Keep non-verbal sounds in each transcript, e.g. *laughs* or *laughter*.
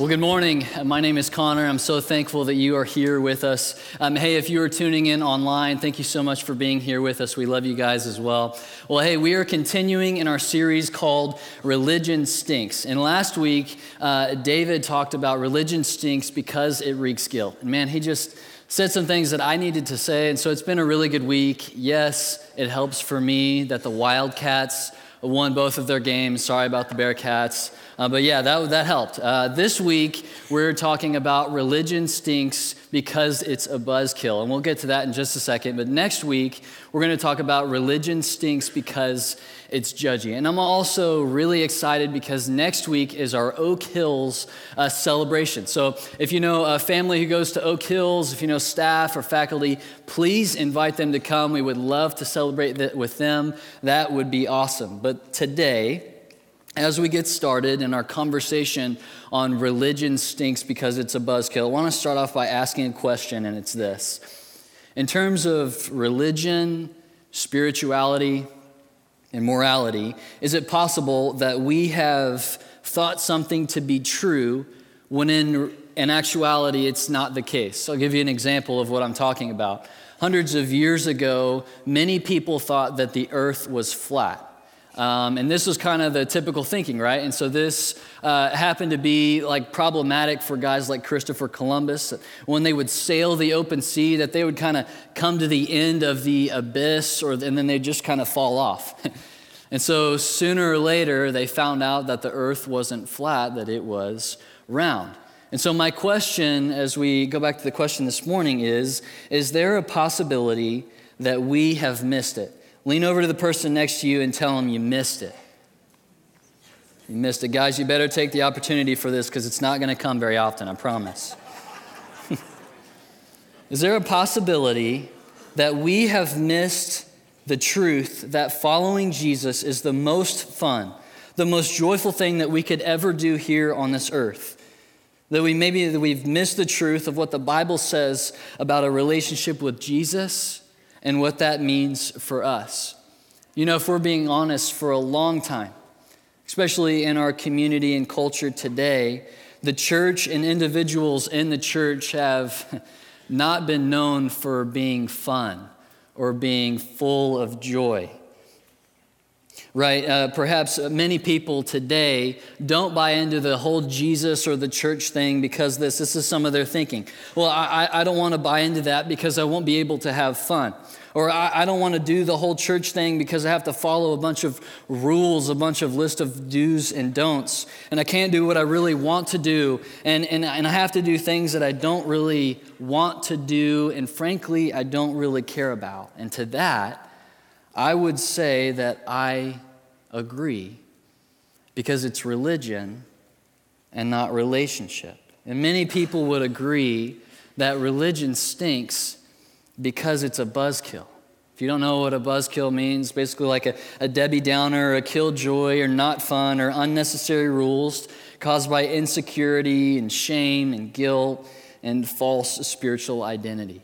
Well, good morning. My name is Connor. I'm so thankful that you are here with us. Um, hey, if you are tuning in online, thank you so much for being here with us. We love you guys as well. Well, hey, we are continuing in our series called Religion Stinks. And last week, uh, David talked about religion stinks because it reeks guilt. And man, he just said some things that I needed to say. And so it's been a really good week. Yes, it helps for me that the Wildcats won both of their games. Sorry about the Bearcats. Uh, but yeah, that, that helped. Uh, this week, we're talking about religion stinks because it's a buzzkill. And we'll get to that in just a second. But next week, we're going to talk about religion stinks because it's judgy. And I'm also really excited because next week is our Oak Hills uh, celebration. So if you know a family who goes to Oak Hills, if you know staff or faculty, please invite them to come. We would love to celebrate with them. That would be awesome. But today, as we get started in our conversation on religion stinks because it's a buzzkill, I want to start off by asking a question, and it's this. In terms of religion, spirituality, and morality, is it possible that we have thought something to be true when in, in actuality it's not the case? I'll give you an example of what I'm talking about. Hundreds of years ago, many people thought that the earth was flat. Um, and this was kind of the typical thinking, right? And so this uh, happened to be like problematic for guys like Christopher Columbus. When they would sail the open sea, that they would kind of come to the end of the abyss, or, and then they'd just kind of fall off. *laughs* and so sooner or later, they found out that the earth wasn't flat, that it was round. And so, my question as we go back to the question this morning is Is there a possibility that we have missed it? Lean over to the person next to you and tell them you missed it. You missed it. Guys, you better take the opportunity for this because it's not going to come very often, I promise. *laughs* Is there a possibility that we have missed the truth that following Jesus is the most fun, the most joyful thing that we could ever do here on this earth? That we maybe that we've missed the truth of what the Bible says about a relationship with Jesus and what that means for us. You know, if we're being honest, for a long time, especially in our community and culture today, the church and individuals in the church have *laughs* not been known for being fun or being full of joy right? Uh, perhaps many people today don't buy into the whole Jesus or the church thing because this. This is some of their thinking. Well, I, I don't want to buy into that because I won't be able to have fun. Or I, I don't want to do the whole church thing because I have to follow a bunch of rules, a bunch of list of do's and don'ts. And I can't do what I really want to do. And, and, and I have to do things that I don't really want to do. And frankly, I don't really care about. And to that, I would say that I agree because it's religion and not relationship. And many people would agree that religion stinks because it's a buzzkill. If you don't know what a buzzkill means, basically like a, a Debbie Downer, a killjoy, or not fun, or unnecessary rules caused by insecurity and shame and guilt and false spiritual identity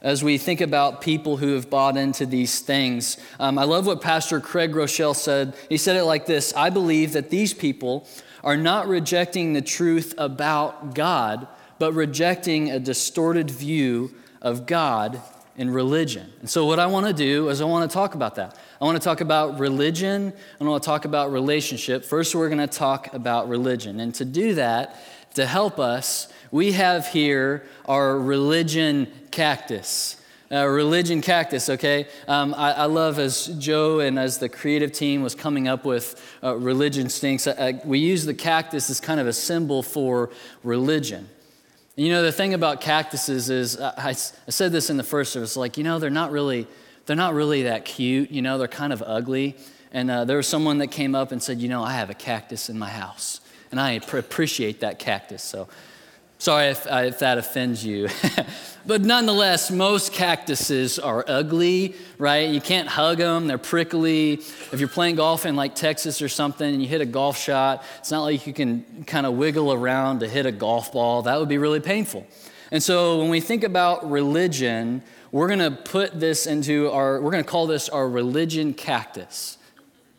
as we think about people who have bought into these things. Um, I love what Pastor Craig Groeschel said. He said it like this I believe that these people are not rejecting the truth about God, but rejecting a distorted view of God and religion. And so, what I want to do is I want to talk about that. I want to talk about religion, and I want to talk about relationship. First, we're going to talk about religion. And to do that, to help us, we have here our religion cactus. Uh, religion cactus, okay? Um, I, I, love as Joe and as the creative team was coming up with uh, religion stinks, we use the cactus as kind of a symbol for religion. And you know, the thing about cactuses is, I, I said this in the first service, like, you know, they're not really, they're not really that cute, you know, they're kind of ugly. And uh, there was someone that came up and said, you know, I have a cactus in my house. And I appreciate that cactus. So Sorry if, uh, if that offends you. *laughs* but nonetheless, most cactuses are ugly, right? You can't hug them, they're prickly. If you're playing golf in like Texas or something and you hit a golf shot, it's not like you can kind of wiggle around to hit a golf ball. That would be really painful. And so when we think about religion, we're going to put this into our, we're going to call this our religion cactus.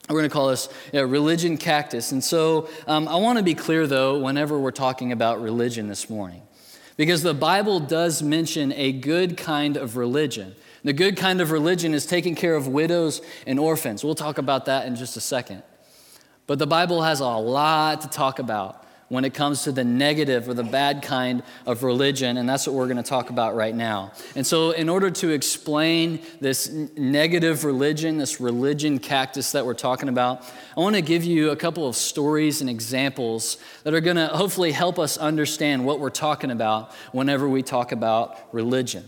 We're going to call this you know, religion cactus. And so um, I want to be clear, though, whenever we're talking about religion this morning, because the Bible does mention a good kind of religion. The good kind of religion is taking care of widows and orphans. We'll talk about that in just a second. But the Bible has a lot to talk about when it comes to the negative or the bad kind of religion, and that's what we're going to talk about right now. And so, in order to explain this negative religion, this religion cactus that we're talking about, I want to give you a couple of stories and examples that are going to hopefully help us understand what we're talking about whenever we talk about religion.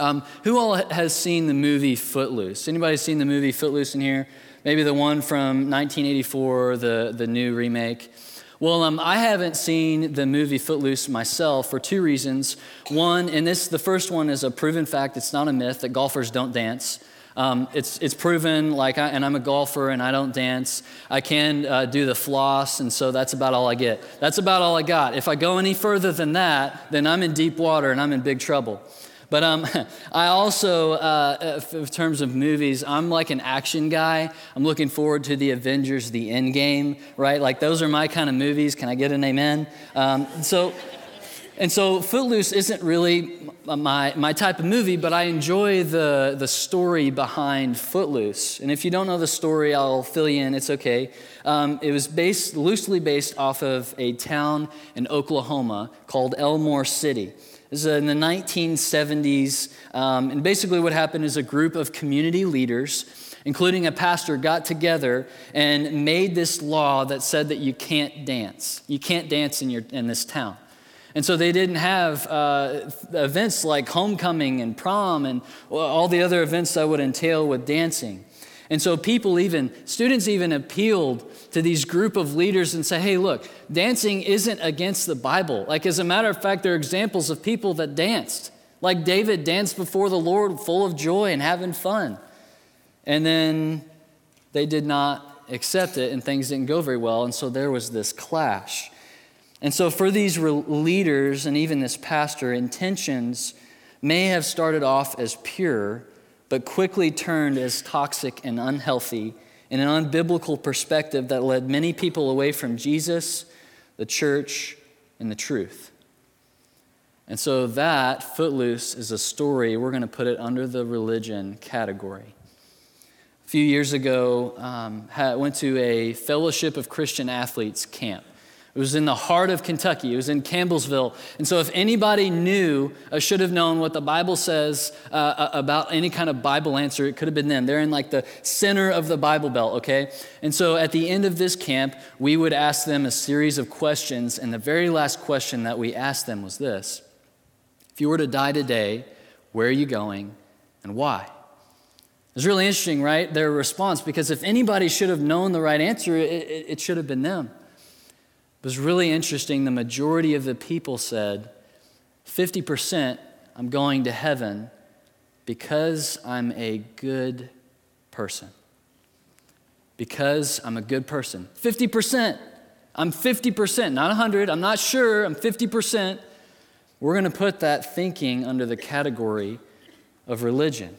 Um, who all has seen the movie Footloose? Anybody seen the movie Footloose in here? Maybe the one from 1984, the, the new remake. Well, um, I haven't seen the movie Footloose myself for two reasons. One, and this, the first one is a proven fact, it's not a myth, that golfers don't dance. Um, it's, it's proven, like, I, and I'm a golfer and I don't dance. I can uh, do the floss, and so that's about all I get. That's about all I got. If I go any further than that, then I'm in deep water and I'm in big trouble. But um, *laughs* I also, uh, in terms of movies, I'm like an action guy. I'm looking forward to the Avengers, the Endgame, right? Like those are my kind of movies. Can I get an amen? Um, so, and so Footloose isn't really my, my type of movie, but I enjoy the, the story behind Footloose. And if you don't know the story, I'll fill you in. It's okay. Um, it was based, loosely based off of a town in Oklahoma called Elmore City. This is in the 1970s. Um, and basically, what happened is a group of community leaders, including a pastor, got together and made this law that said that you can't dance. You can't dance in, your, in this town. And so they didn't have uh, events like homecoming and prom and all the other events that would entail with dancing. And so people even, students even appealed to these group of leaders and say, hey, look, dancing isn't against the Bible. Like, as a matter of fact, there are examples of people that danced. Like David danced before the Lord full of joy and having fun. And then they did not accept it and things didn't go very well. And so there was this clash. And so for these leaders and even this pastor, intentions may have started off as pure, but quickly turned as toxic and unhealthy in an unbiblical perspective that led many people away from Jesus, the church, and the truth. And so that, Footloose, is a story, we're going to put it under the religion category. A few years ago, um, went to a Fellowship of Christian Athletes camp. It was in the heart of Kentucky. It was in Campbellsville. And so, if anybody knew, should have known what the Bible says uh, about any kind of Bible answer, it could have been them. They're in like the center of the Bible Belt, okay? And so, at the end of this camp, we would ask them a series of questions. And the very last question that we asked them was this If you were to die today, where are you going and why? It's really interesting, right? Their response, because if anybody should have known the right answer, it, it, it should have been them. It was really interesting. The majority of the people said, 50% I'm going to heaven because I'm a good person. Because I'm a good person. 50%. I'm 50%, not 100. I'm not sure. I'm 50%. We're going to put that thinking under the category of religion.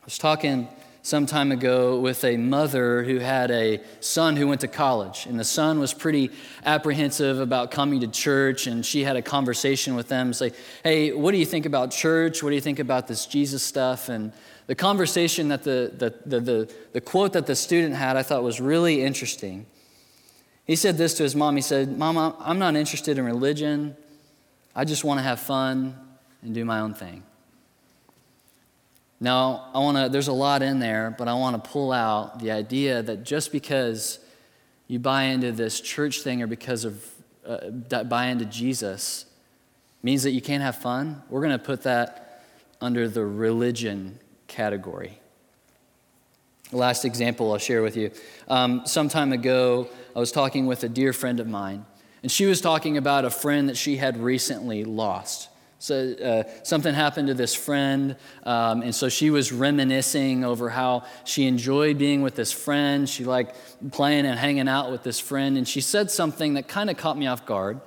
I was talking some time ago with a mother who had a son who went to college. And the son was pretty apprehensive about coming to church. And she had a conversation with them, say, Hey, what do you think about church? What do you think about this Jesus stuff? And the conversation that the, the, the, the, the quote that the student had, I thought was really interesting. He said this to his mom. He said, Mama, I'm not interested in religion. I just want to have fun and do my own thing. Now, I want to, there's a lot in there, but I want to pull out the idea that just because you buy into this church thing or because of uh, buy into Jesus means that you can't have fun. We're going to put that under the religion category. last example I'll share with you. Um, some time ago, I was talking with a dear friend of mine, and she was talking about a friend that she had recently lost. So uh, something happened to this friend, um, and so she was reminiscing over how she enjoyed being with this friend. She liked playing and hanging out with this friend, and she said something that kind of caught me off guard,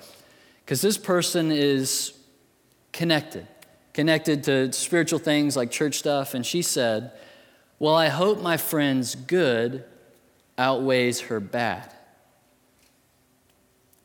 because this person is connected, connected to spiritual things like church stuff, and she said, Well, I hope my friend's good outweighs her bad.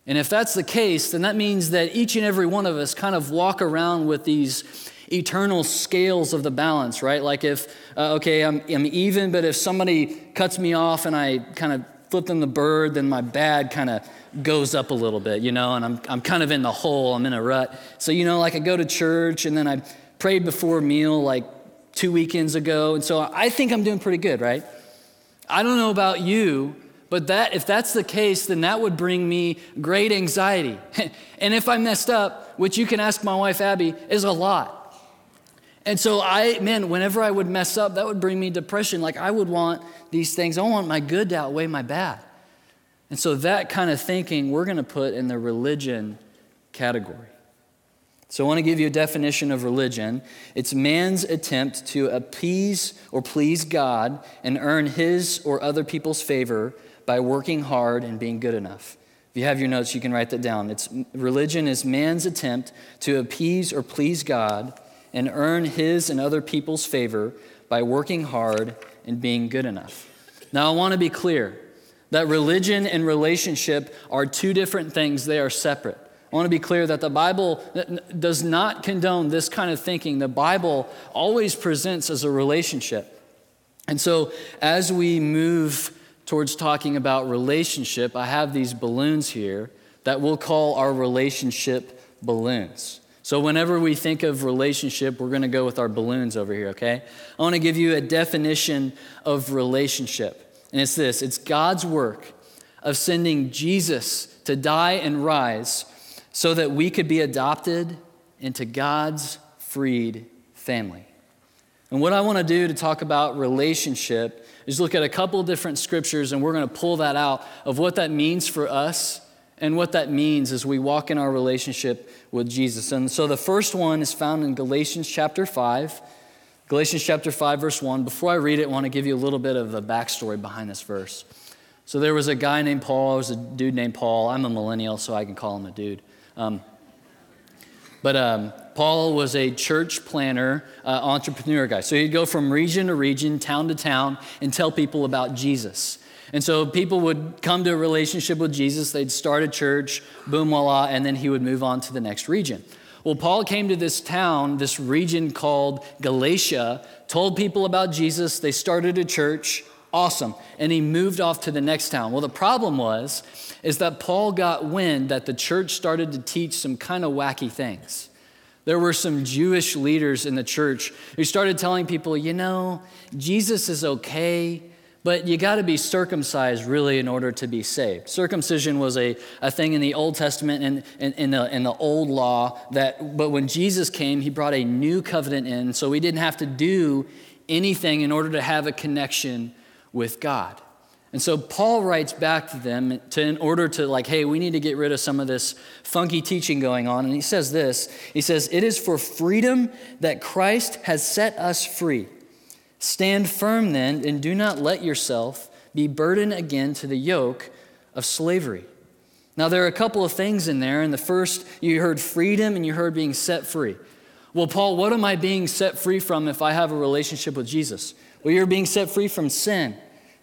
And if that's the case, then that means that each and every one of us kind of walk around with these eternal scales of the balance, right? Like if, uh, okay, I'm, I'm even, but if somebody cuts me off and I kind of flip them the bird, then my bad kind of goes up a little bit, you know, and I'm, I'm kind of in the hole, I'm in a rut. So, you know, like I go to church and then I prayed before meal like two weekends ago, and so I think I'm doing pretty good, right? I don't know about you, but that, if that's the case, then that would bring me great anxiety. *laughs* and if I messed up, which you can ask my wife Abby, is a lot. And so I, man, whenever I would mess up, that would bring me depression. Like I would want these things, I want my good to outweigh my bad. And so that kind of thinking we're going to put in the religion category. So I want to give you a definition of religion. It's man's attempt to appease or please God and earn his or other people's favor by working hard and being good enough. If you have your notes, you can write that down. It's religion is man's attempt to appease or please God and earn his and other people's favor by working hard and being good enough. Now I want to be clear that religion and relationship are two different things. They are separate. I want to be clear that the Bible does not condone this kind of thinking. The Bible always presents as a relationship. And so, as we move towards talking about relationship, I have these balloons here that we'll call our relationship balloons. So, whenever we think of relationship, we're going to go with our balloons over here, okay? I want to give you a definition of relationship. And it's this it's God's work of sending Jesus to die and rise so that we could be adopted into God's freed family. And what I want to do to talk about relationship is look at a couple different scriptures and we're going to pull that out of what that means for us and what that means as we walk in our relationship with Jesus. And so the first one is found in Galatians chapter 5. Galatians chapter 5, verse 1. Before I read it, I want to give you a little bit of the backstory behind this verse. So there was a guy named Paul, there was a dude named Paul. I'm a millennial, so I can call him a dude. Um, but um, Paul was a church planner, uh, entrepreneur guy. So he'd go from region to region, town to town, and tell people about Jesus. And so people would come to a relationship with Jesus, they'd start a church, boom, voila, and then he would move on to the next region. Well, Paul came to this town, this region called Galatia, told people about Jesus, they started a church, awesome, and he moved off to the next town. Well, the problem was, is that Paul got wind that the church started to teach some kind of wacky things. There were some Jewish leaders in the church who started telling people, you know, Jesus is okay, but you got to be circumcised really in order to be saved. Circumcision was a, a thing in the Old Testament and in, in, the, in the old law that, but when Jesus came, he brought a new covenant in, so we didn't have to do anything in order to have a connection with God. And so Paul writes back to them to, in order to, like, hey, we need to get rid of some of this funky teaching going on. And he says this He says, It is for freedom that Christ has set us free. Stand firm then, and do not let yourself be burdened again to the yoke of slavery. Now, there are a couple of things in there. And the first, you heard freedom and you heard being set free. Well, Paul, what am I being set free from if I have a relationship with Jesus? Well, you're being set free from sin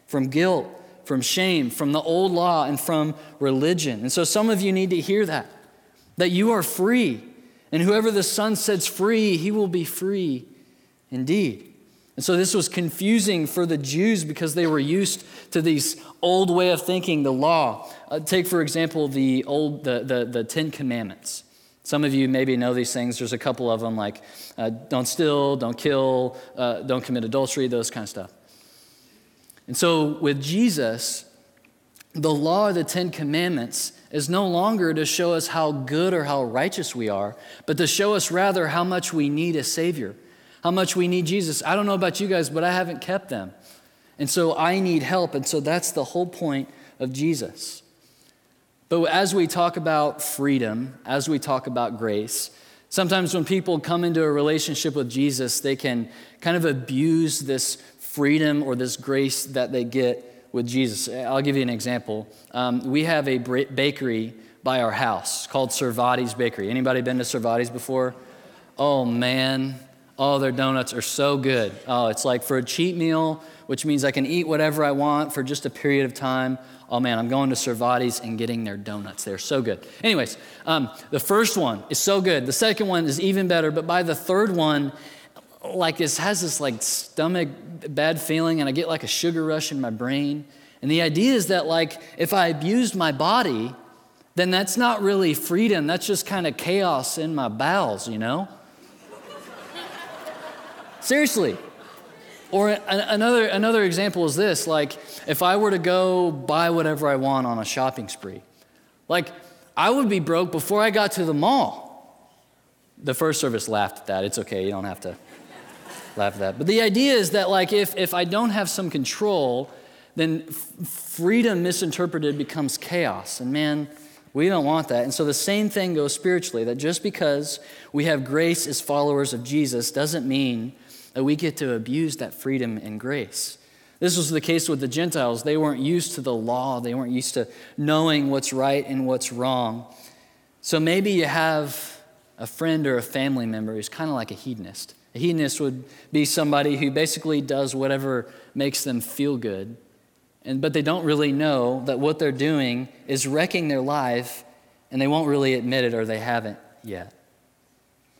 from guilt, from shame, from the old law, and from religion. And so some of you need to hear that, that you are free. And whoever the Son sets free, he will be free indeed. And so this was confusing for the Jews because they were used to these old way of thinking, the law. Uh, take, for example, the old, the, the, the Ten Commandments. Some of you maybe know these things. There's a couple of them like uh, don't steal, don't kill, uh, don't commit adultery, those kind of stuff. And so with Jesus, the law of the Ten Commandments is no longer to show us how good or how righteous we are, but to show us rather how much we need a Savior, how much we need Jesus. I don't know about you guys, but I haven't kept them. And so I need help. And so that's the whole point of Jesus. But as we talk about freedom, as we talk about grace, sometimes when people come into a relationship with Jesus, they can kind of abuse this freedom or this grace that they get with Jesus. I'll give you an example. Um, we have a bakery by our house called Servatii's Bakery. Anybody been to Servatii's before? Oh man, Oh, their donuts are so good. Oh, it's like for a cheat meal, which means I can eat whatever I want for just a period of time. Oh man, I'm going to Servatii's and getting their donuts. They're so good. Anyways, um, the first one is so good. The second one is even better. But by the third one, like this has this like stomach bad feeling, and I get like a sugar rush in my brain. And the idea is that like if I abused my body, then that's not really freedom. That's just kind of chaos in my bowels, you know? Seriously. Or another, another example is this like, if I were to go buy whatever I want on a shopping spree, like, I would be broke before I got to the mall. The first service laughed at that. It's okay, you don't have to laugh at that. But the idea is that, like, if, if I don't have some control, then f- freedom misinterpreted becomes chaos. And man, we don't want that. And so the same thing goes spiritually that just because we have grace as followers of Jesus doesn't mean that we get to abuse that freedom and grace. This was the case with the Gentiles. They weren't used to the law, they weren't used to knowing what's right and what's wrong. So maybe you have a friend or a family member who's kind of like a hedonist. A hedonist would be somebody who basically does whatever makes them feel good, and, but they don't really know that what they're doing is wrecking their life, and they won't really admit it or they haven't yet.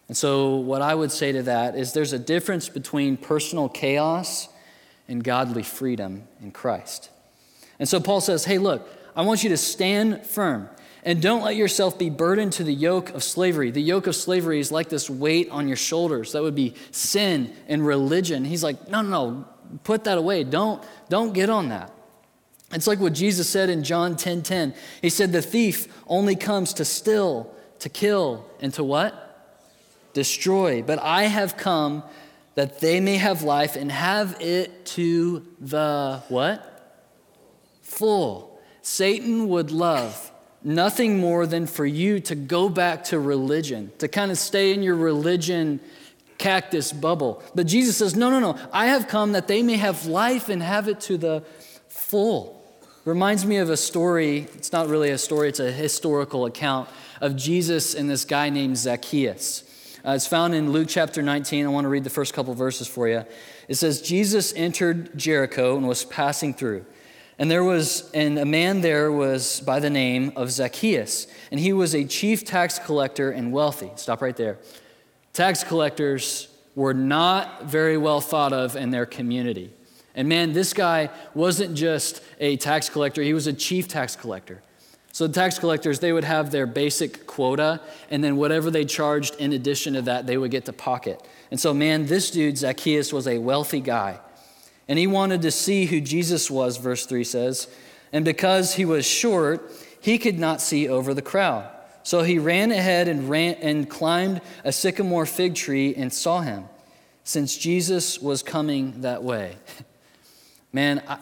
And so, what I would say to that is there's a difference between personal chaos and godly freedom in Christ. And so, Paul says, Hey, look, I want you to stand firm and don't let yourself be burdened to the yoke of slavery. The yoke of slavery is like this weight on your shoulders. That would be sin and religion. He's like, No, no, no, put that away. Don't, don't get on that. It's like what Jesus said in John 10 10. He said, The thief only comes to steal, to kill, and to what? Destroy. But I have come that they may have life and have it to the what? Full. Satan would love nothing more than for you to go back to religion, to kind of stay in your religion cactus bubble. But Jesus says, No, no, no. I have come that they may have life and have it to the full. Reminds me of a story. It's not really a story, it's a historical account of Jesus and this guy named Zacchaeus. Uh, it's found in Luke chapter 19. I want to read the first couple verses for you. It says, Jesus entered Jericho and was passing through. And there was, and a man there was by the name of Zacchaeus, and he was a chief tax collector and wealthy. Stop right there. Tax collectors were not very well thought of in their community. And man, this guy wasn't just a tax collector, he was a chief tax collector. So the tax collectors, they would have their basic quota, and then whatever they charged in addition to that, they would get to pocket. And so, man, this dude, Zacchaeus, was a wealthy guy. And he wanted to see who Jesus was, verse 3 says. And because he was short, he could not see over the crowd. So he ran ahead and, ran, and climbed a sycamore fig tree and saw him, since Jesus was coming that way. *laughs* Man, I,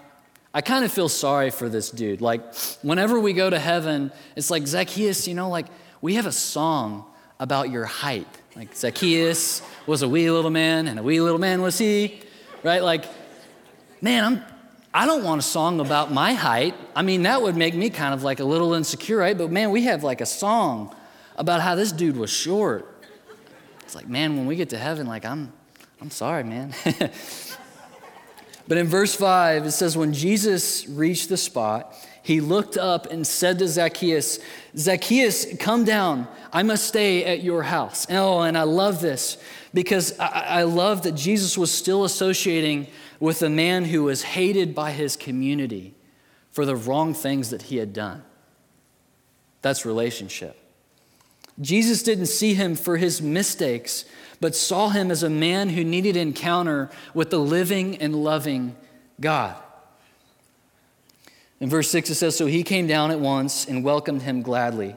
I kind of feel sorry for this dude. Like, whenever we go to heaven, it's like, Zacchaeus, you know, like, we have a song about your height. Like, Zacchaeus was a wee little man, and a wee little man was he, right? Like, man, I'm, I don't want a song about my height. I mean, that would make me kind of like a little insecure, right? But man, we have like a song about how this dude was short. It's like, man, when we get to heaven, like, I'm, I'm sorry, man. *laughs* But in verse 5, it says, When Jesus reached the spot, he looked up and said to Zacchaeus, Zacchaeus, come down. I must stay at your house. Oh, and I love this because I, I love that Jesus was still associating with a man who was hated by his community for the wrong things that he had done. That's relationship. Jesus didn't see him for his mistakes, but saw him as a man who needed encounter with the living and loving God. In verse 6, it says, So he came down at once and welcomed him gladly.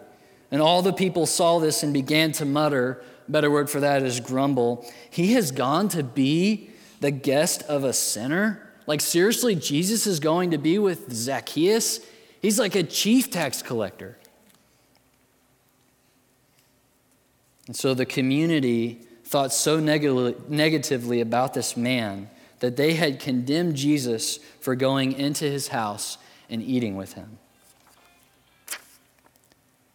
And all the people saw this and began to mutter, better word for that is grumble. He has gone to be the guest of a sinner? Like, seriously, Jesus is going to be with Zacchaeus? He's like a chief tax collector. And so the community thought so neg- negatively about this man that they had condemned Jesus for going into his house and eating with him.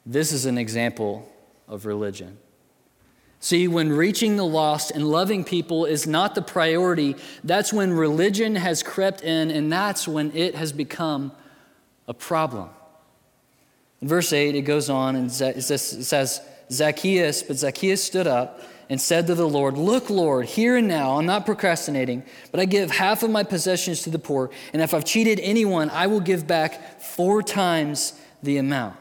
This is an example of religion. See, when reaching the lost and loving people is not the priority, that's when religion has crept in, and that's when it has become a problem. In verse 8, it goes on and it says, Zacchaeus, but Zacchaeus stood up and said to the Lord, Look, Lord, here and now, I'm not procrastinating, but I give half of my possessions to the poor, and if I've cheated anyone, I will give back four times the amount.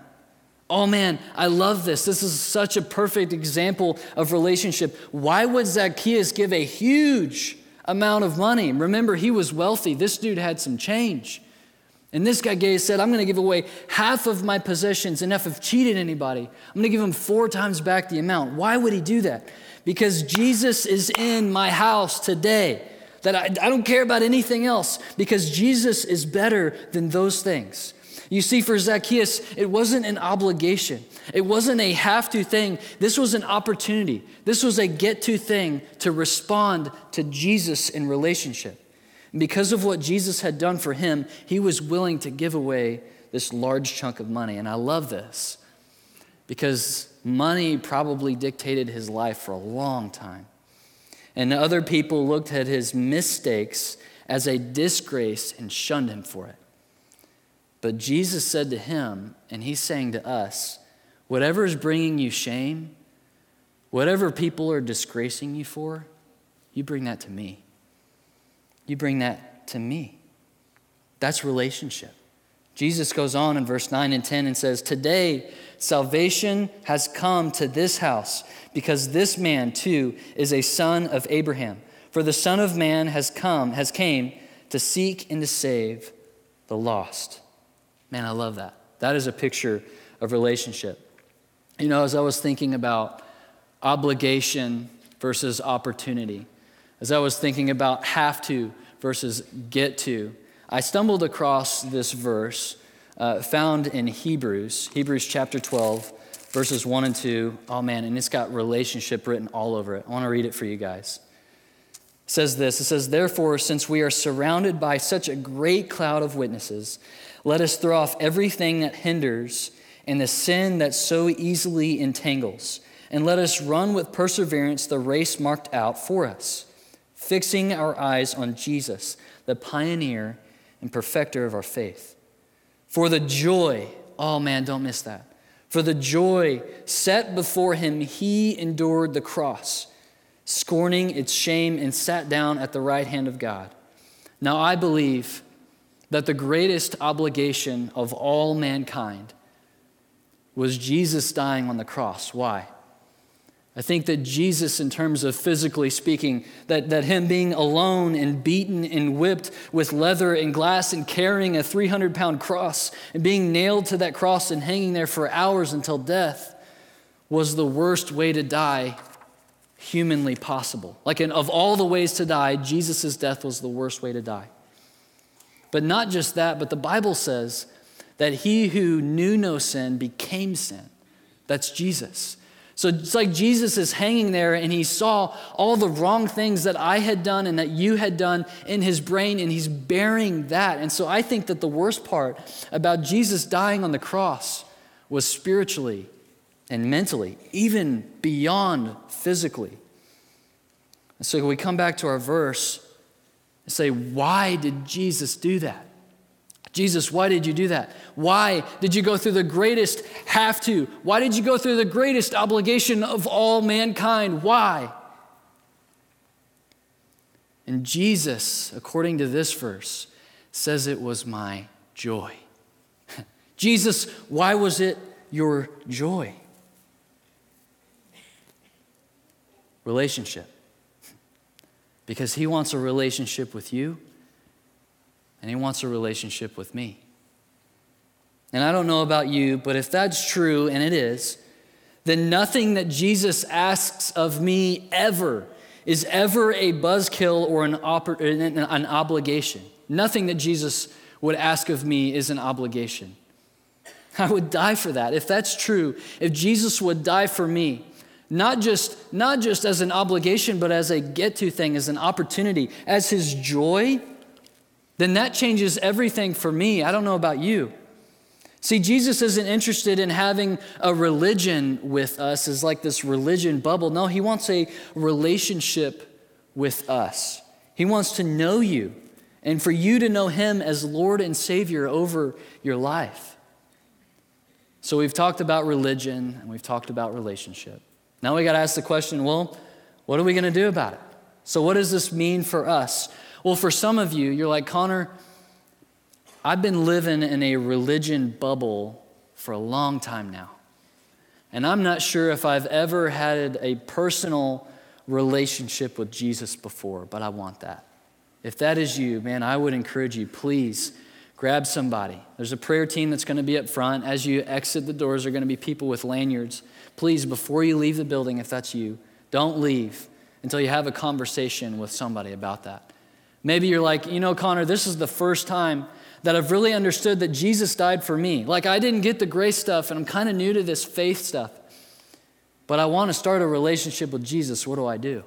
Oh man, I love this. This is such a perfect example of relationship. Why would Zacchaeus give a huge amount of money? Remember, he was wealthy. This dude had some change. And this guy gave, said, I'm going to give away half of my possessions, and if I've cheated anybody, I'm going to give him four times back the amount. Why would he do that? Because Jesus is in my house today. That I, I don't care about anything else, because Jesus is better than those things. You see, for Zacchaeus, it wasn't an obligation. It wasn't a have to thing. This was an opportunity. This was a get to thing to respond to Jesus in relationship. And because of what Jesus had done for him, he was willing to give away this large chunk of money. And I love this because money probably dictated his life for a long time. And other people looked at his mistakes as a disgrace and shunned him for it. But Jesus said to him, and he's saying to us, whatever is bringing you shame, whatever people are disgracing you for, you bring that to me. You bring that to me. That's relationship. Jesus goes on in verse 9 and 10 and says, Today salvation has come to this house because this man too is a son of Abraham. For the Son of Man has come, has came to seek and to save the lost. Man, I love that. That is a picture of relationship. You know, as I was thinking about obligation versus opportunity, as I was thinking about have to versus get to, I stumbled across this verse uh, found in Hebrews, Hebrews chapter 12, verses 1 and 2. Oh man, and it's got relationship written all over it. I want to read it for you guys. It says this It says, Therefore, since we are surrounded by such a great cloud of witnesses, let us throw off everything that hinders and the sin that so easily entangles, and let us run with perseverance the race marked out for us, fixing our eyes on Jesus, the pioneer and perfecter of our faith. For the joy, oh man, don't miss that. For the joy set before him, he endured the cross, scorning its shame, and sat down at the right hand of God. Now I believe that the greatest obligation of all mankind was Jesus dying on the cross. Why? I think that Jesus, in terms of physically speaking, that, that him being alone and beaten and whipped with leather and glass and carrying a 300 pound cross and being nailed to that cross and hanging there for hours until death was the worst way to die humanly possible. Like, in, of all the ways to die, Jesus' death was the worst way to die. But not just that, but the Bible says that he who knew no sin became sin. That's Jesus. So it's like Jesus is hanging there and he saw all the wrong things that I had done and that you had done in his brain, and he's bearing that. And so I think that the worst part about Jesus dying on the cross was spiritually and mentally, even beyond physically. And so we come back to our verse and say, Why did Jesus do that? Jesus, why did you do that? Why did you go through the greatest have to? Why did you go through the greatest obligation of all mankind? Why? And Jesus, according to this verse, says it was my joy. *laughs* Jesus, why was it your joy? Relationship *laughs* because He wants a relationship with you and He wants a relationship with me. And I don't know about you, but if that's true, and it is, then nothing that Jesus asks of me ever is ever a buzzkill or an, an obligation. Nothing that Jesus would ask of me is an obligation. I would die for that. If that's true, if Jesus would die for me, not just, not just as an obligation, but as a get to thing, as an opportunity, as his joy, then that changes everything for me. I don't know about you. See, Jesus isn't interested in having a religion with us as like this religion bubble. No, he wants a relationship with us. He wants to know you and for you to know him as Lord and Savior over your life. So we've talked about religion and we've talked about relationship. Now we got to ask the question well, what are we going to do about it? So, what does this mean for us? Well, for some of you, you're like, Connor, I've been living in a religion bubble for a long time now. And I'm not sure if I've ever had a personal relationship with Jesus before, but I want that. If that is you, man, I would encourage you, please grab somebody. There's a prayer team that's going to be up front. As you exit the doors, there are going to be people with lanyards. Please, before you leave the building, if that's you, don't leave until you have a conversation with somebody about that. Maybe you're like, you know, Connor, this is the first time that I've really understood that Jesus died for me. Like, I didn't get the grace stuff, and I'm kind of new to this faith stuff. But I want to start a relationship with Jesus. What do I do?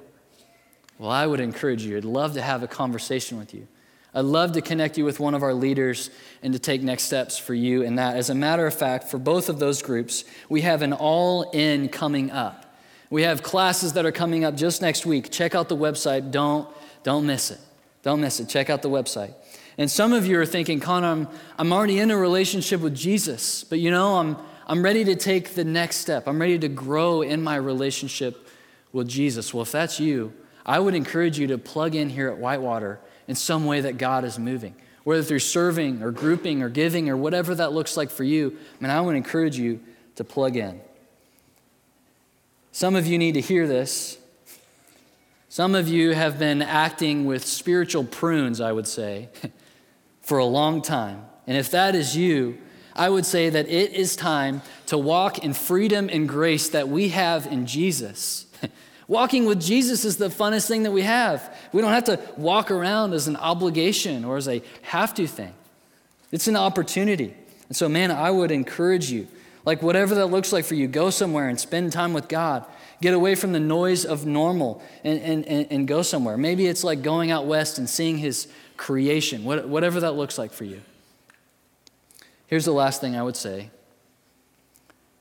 Well, I would encourage you. I'd love to have a conversation with you. I'd love to connect you with one of our leaders and to take next steps for you in that. As a matter of fact, for both of those groups, we have an all in coming up. We have classes that are coming up just next week. Check out the website. Don't, don't miss it. Don't miss it. Check out the website. And some of you are thinking, Connor, I'm, I'm already in a relationship with Jesus, but you know, I'm, I'm ready to take the next step. I'm ready to grow in my relationship with Jesus. Well, if that's you, I would encourage you to plug in here at Whitewater in some way that God is moving, whether through serving or grouping or giving or whatever that looks like for you. I mean, I would encourage you to plug in. Some of you need to hear this. Some of you have been acting with spiritual prunes, I would say, *laughs* for a long time. And if that is you, I would say that it is time to walk in freedom and grace that we have in Jesus. *laughs* Walking with Jesus is the funnest thing that we have. We don't have to walk around as an obligation or as a have to thing. It's an opportunity. And so, man, I would encourage you, like whatever that looks like for you, go somewhere and spend time with God. Get away from the noise of normal and, and, and, and go somewhere. Maybe it's like going out west and seeing His creation, whatever that looks like for you. Here's the last thing I would say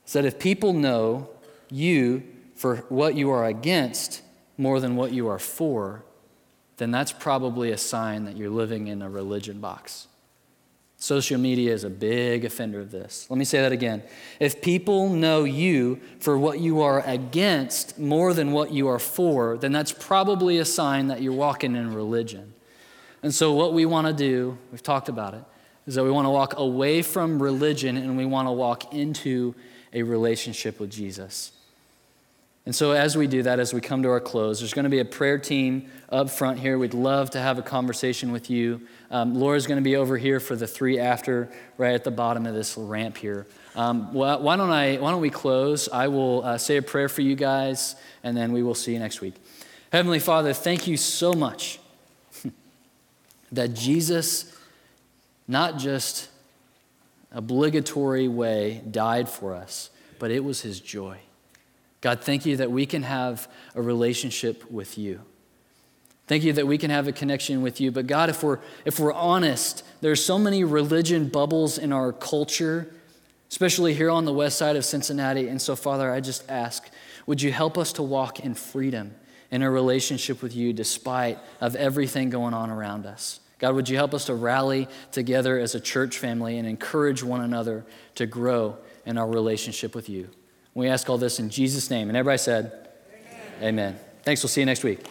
is that if people know you for what you are against more than what you are for, then that's probably a sign that you're living in a religion box. Social media is a big offender of this. Let me say that again. If people know you for what you are against more than what you are for, then that's probably a sign that you're walking in religion. And so, what we want to do, we've talked about it, is that we want to walk away from religion and we want to walk into a relationship with Jesus. And so, as we do that, as we come to our close, there's going to be a prayer team up front here. We'd love to have a conversation with you. Um, Laura's going to be over here for the three after, right at the bottom of this ramp here. Um, well, why, don't I, why don't we close? I will uh, say a prayer for you guys, and then we will see you next week. Heavenly Father, thank you so much *laughs* that Jesus, not just obligatory way, died for us, but it was his joy. God, thank you that we can have a relationship with you. Thank you that we can have a connection with you. But God, if we're, if we're honest, there's so many religion bubbles in our culture, especially here on the west side of Cincinnati. And so, Father, I just ask, would you help us to walk in freedom in a relationship with you despite of everything going on around us? God, would you help us to rally together as a church family and encourage one another to grow in our relationship with you? We ask all this in Jesus' name. And everybody said, Amen. Amen. Thanks. We'll see you next week.